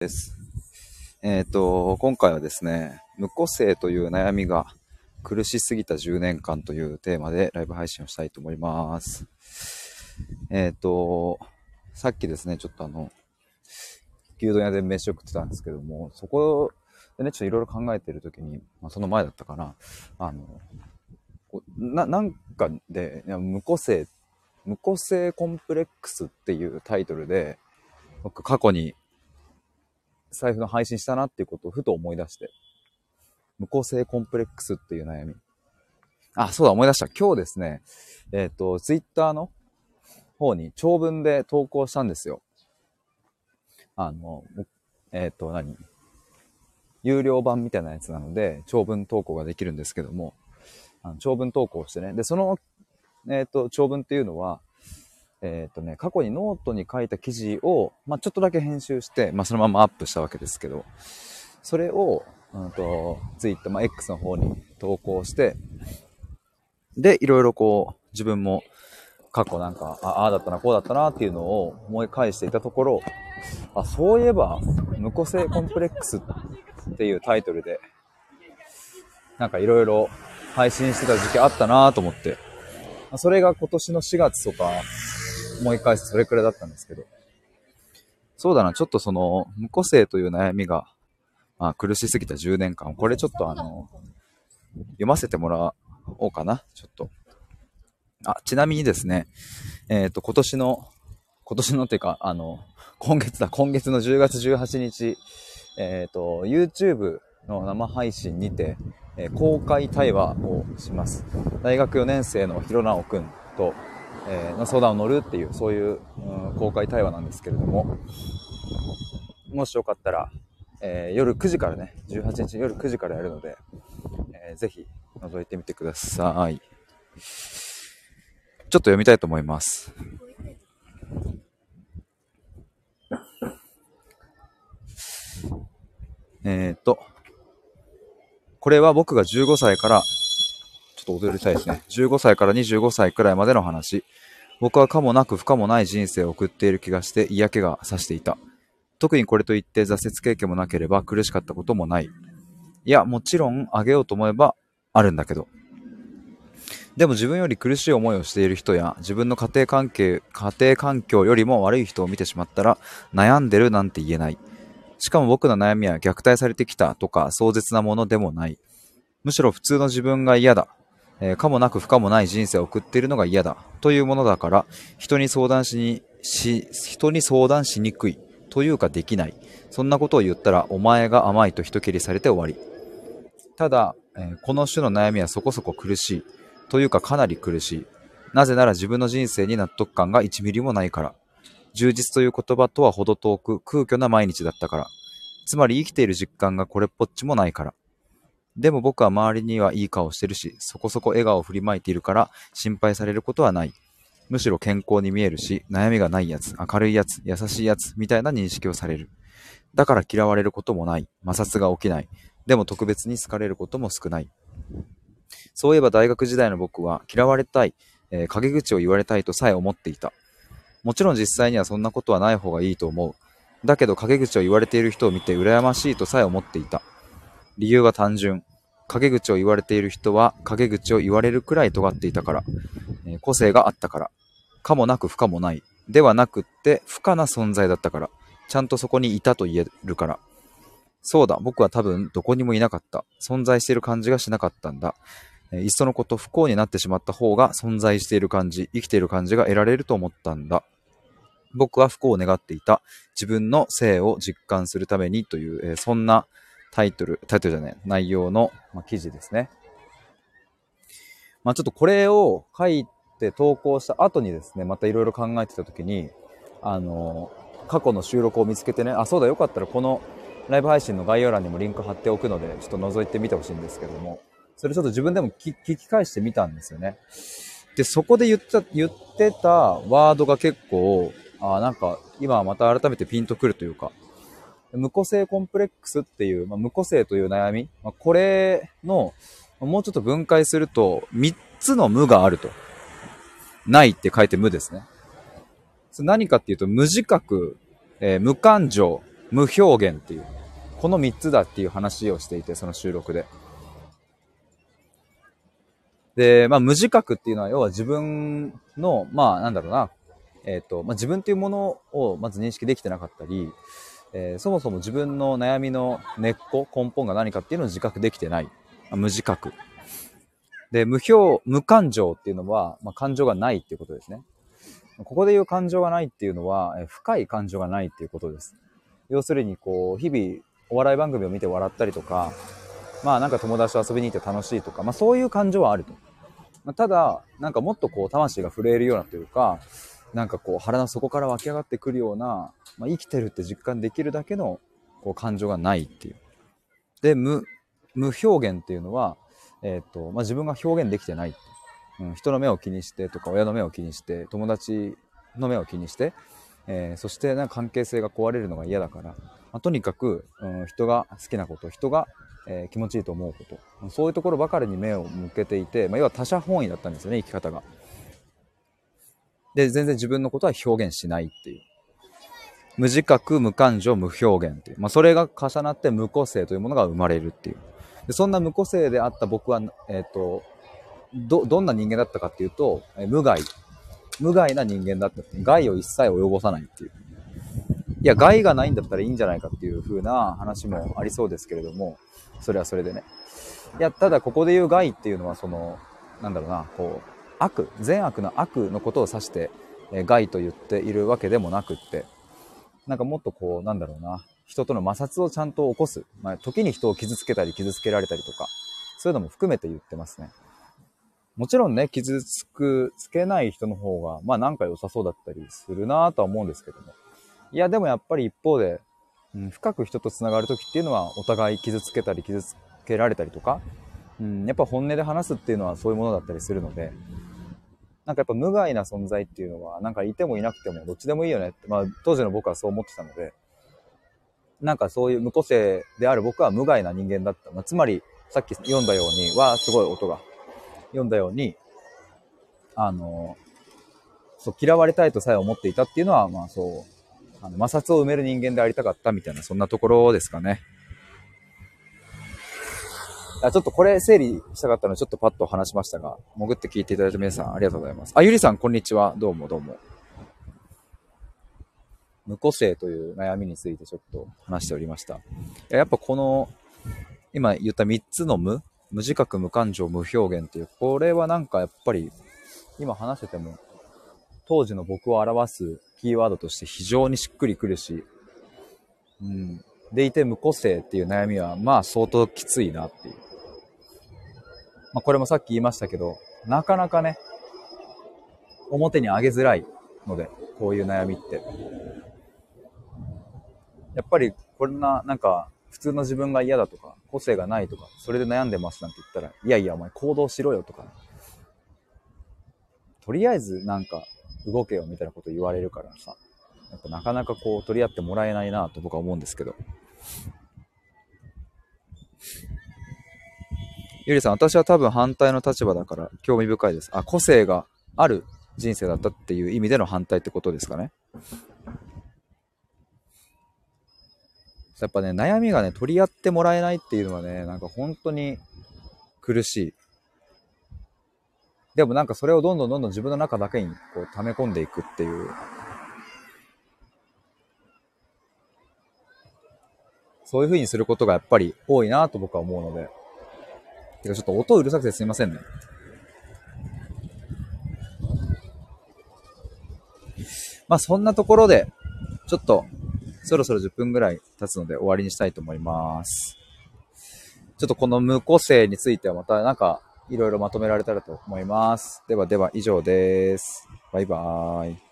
です。えっ、ー、と、今回はですね、無個性という悩みが苦しすぎた10年間というテーマでライブ配信をしたいと思います。えっ、ー、と、さっきですね、ちょっとあの、牛丼屋で飯を食ってたんですけども、そこでね、ちょっといろいろ考えてる時に、まあ、その前だったかな、あの、な、なんかで、無個性、無個性コンプレックスっていうタイトルで、僕過去に財布の配信したなっていうことをふと思い出して、無個性コンプレックスっていう悩み。あ、そうだ、思い出した。今日ですね、えっ、ー、と、ツイッターの方に長文で投稿したんですよ。あの、えっ、ー、と、何？有料版みたいなやつなので、長文投稿ができるんですけども、あの長文投稿してね。で、その、えっ、ー、と、長文っていうのは、えっ、ー、とね、過去にノートに書いた記事を、まあ、ちょっとだけ編集して、まあ、そのままアップしたわけですけど、それを、うんと、ツイッター、まあ、X の方に投稿して、で、いろいろこう、自分も過去なんか、ああだったな、こうだったなっていうのを思い返していたところ、あ、そういえば、無個性コンプレックスっていうタイトルで、なんかいろいろ配信してた時期あったなと思って、それが今年の4月とか、思い返すそれくらいだったんですけど。そうだな、ちょっとその、無個性という悩みが、まあ、苦しすぎた10年間、これちょっとあの、読ませてもらおうかな、ちょっと。あ、ちなみにですね、えっ、ー、と、今年の、今年のっていうか、あの、今月だ、今月の10月18日、えっ、ー、と、YouTube の生配信にて、えー、公開対話をします。大学4年生のひろなおくんと、えー、の相談を乗るっていう、そういう、うん、公開対話なんですけれども、もしよかったら、えー、夜9時からね、18日夜9時からやるので、えー、ぜひ覗いてみてください。ちょっと読みたいと思います。えっ、と、これは僕が15歳からと踊りたいですね。15歳から25歳くらいまでの話。僕は可もなく不可もない人生を送っている気がして嫌気がさしていた。特にこれといって挫折経験もなければ苦しかったこともない。いや、もちろんあげようと思えばあるんだけど。でも自分より苦しい思いをしている人や自分の家庭関係、家庭環境よりも悪い人を見てしまったら悩んでるなんて言えない。しかも僕の悩みは虐待されてきたとか壮絶なものでもない。むしろ普通の自分が嫌だ。えー、かもなく不可もない人生を送っているのが嫌だというものだから、人に相談しに、し、人に相談しにくいというかできない。そんなことを言ったら、お前が甘いと一蹴りされて終わり。ただ、えー、この種の悩みはそこそこ苦しい。というかかなり苦しい。なぜなら自分の人生に納得感が1ミリもないから。充実という言葉とは程遠く空虚な毎日だったから。つまり生きている実感がこれっぽっちもないから。でも僕は周りにはいい顔してるし、そこそこ笑顔を振りまいているから心配されることはない。むしろ健康に見えるし、悩みがないやつ、明るいやつ、優しいやつ、みたいな認識をされる。だから嫌われることもない。摩擦が起きない。でも特別に好かれることも少ない。そういえば大学時代の僕は嫌われたい、えー、陰口を言われたいとさえ思っていた。もちろん実際にはそんなことはない方がいいと思う。だけど陰口を言われている人を見て羨ましいとさえ思っていた。理由は単純。陰口を言われている人は陰口を言われるくらい尖っていたから、えー、個性があったから、かもなく不可もない、ではなくって不可な存在だったから、ちゃんとそこにいたと言えるから。そうだ、僕は多分どこにもいなかった。存在している感じがしなかったんだ。えー、いっそのこと不幸になってしまった方が存在している感じ、生きている感じが得られると思ったんだ。僕は不幸を願っていた。自分の性を実感するためにという、えー、そんなタイトル、タイトルじゃない、内容の、まあ、記事ですね。まあちょっとこれを書いて投稿した後にですね、またいろいろ考えてた時に、あの、過去の収録を見つけてね、あ、そうだ、よかったらこのライブ配信の概要欄にもリンク貼っておくので、ちょっと覗いてみてほしいんですけども、それちょっと自分でも聞き返してみたんですよね。で、そこで言った、言ってたワードが結構、あ、なんか今また改めてピンとくるというか、無個性コンプレックスっていう、まあ、無個性という悩み、まあ、これの、もうちょっと分解すると、3つの無があると。ないって書いて無ですね。それ何かっていうと、無自覚、えー、無感情、無表現っていう、この3つだっていう話をしていて、その収録で。で、まあ、無自覚っていうのは、要は自分の、まあ、なんだろうな、えっ、ー、と、まあ、自分っていうものをまず認識できてなかったり、えー、そもそも自分の悩みの根っこ、根本が何かっていうのを自覚できてない。無自覚。で、無表、無感情っていうのは、まあ、感情がないっていうことですね。ここで言う感情がないっていうのは、え深い感情がないっていうことです。要するに、こう、日々、お笑い番組を見て笑ったりとか、まあなんか友達と遊びに行って楽しいとか、まあそういう感情はあると。まあ、ただ、なんかもっとこう、魂が震えるようなというか、なんかこう、腹の底から湧き上がってくるような、まあ、生きてるって実感できるだけの、こう、感情がないっていう。で、無、無表現っていうのは、えっ、ー、と、まあ、自分が表現できてないうん、人の目を気にしてとか、親の目を気にして、友達の目を気にして、えー、そしてなんか関係性が壊れるのが嫌だから、まあ、とにかく、うん、人が好きなこと、人が、えー、気持ちいいと思うこと、そういうところばかりに目を向けていて、まあ、要は他者本位だったんですよね、生き方が。で、全然自分のことは表現しないっていう。無自覚、無感情、無表現っていう。まあ、それが重なって無個性というものが生まれるっていう。でそんな無個性であった僕は、えっ、ー、と、ど、どんな人間だったかっていうと、え無害。無害な人間だった。害を一切及ぼさないっていう。いや、害がないんだったらいいんじゃないかっていう風な話もありそうですけれども、それはそれでね。いや、ただここで言う害っていうのは、その、なんだろうな、こう、悪、善悪の悪のことを指して、え害と言っているわけでもなくって、なんかもっとこう、なんだろうな、人との摩擦をちゃんと起こす。まあ、時に人を傷つけたり傷つけられたりとか、そういうのも含めて言ってますね。もちろんね、傷つく、つけない人の方が、まあなんか良さそうだったりするなとは思うんですけども。いや、でもやっぱり一方で、うん、深く人と繋がる時っていうのは、お互い傷つけたり傷つけられたりとか、うん、やっぱ本音で話すっていうのはそういうものだったりするので、なんかやっぱ無害な存在っていうのは、なんかいてもいなくてもどっちでもいいよねって、まあ当時の僕はそう思ってたので、なんかそういう無個性である僕は無害な人間だった。まあ、つまり、さっき読んだように、わーすごい音が。読んだように、あの、そう、嫌われたいとさえ思っていたっていうのは、まあそう、あの摩擦を埋める人間でありたかったみたいな、そんなところですかね。あちょっとこれ整理したかったので、ちょっとパッと話しましたが、潜って聞いていただいた皆さんありがとうございます。あ、ゆりさん、こんにちは。どうもどうも。無個性という悩みについてちょっと話しておりました。やっぱこの、今言った3つの無無自覚、無感情、無表現っていう、これはなんかやっぱり、今話してても、当時の僕を表すキーワードとして非常にしっくりくるし、うん。でいて無個性っていう悩みは、まあ相当きついなっていう。まあこれもさっき言いましたけど、なかなかね、表に上げづらいので、こういう悩みって。やっぱりこんな、なんか、普通の自分が嫌だとか、個性がないとか、それで悩んでますなんて言ったら、いやいや、お前行動しろよとか、とりあえずなんか動けよみたいなこと言われるからさ、やっぱなかなかこう取り合ってもらえないなと僕は思うんですけど。ゆりさん、私は多分反対の立場だから興味深いです。あ、個性がある人生だったっていう意味での反対ってことですかね。やっぱね、悩みがね、取り合ってもらえないっていうのはね、なんか本当に苦しい。でもなんかそれをどんどんどんどん自分の中だけにこう溜め込んでいくっていう。そういう風にすることがやっぱり多いなと僕は思うので。てかちょっと音うるさくてすいませんね。まあそんなところで、ちょっとそろそろ10分ぐらい経つので終わりにしたいと思います。ちょっとこの無個性についてはまたなんかいろいろまとめられたらと思います。ではでは以上です。バイバーイ。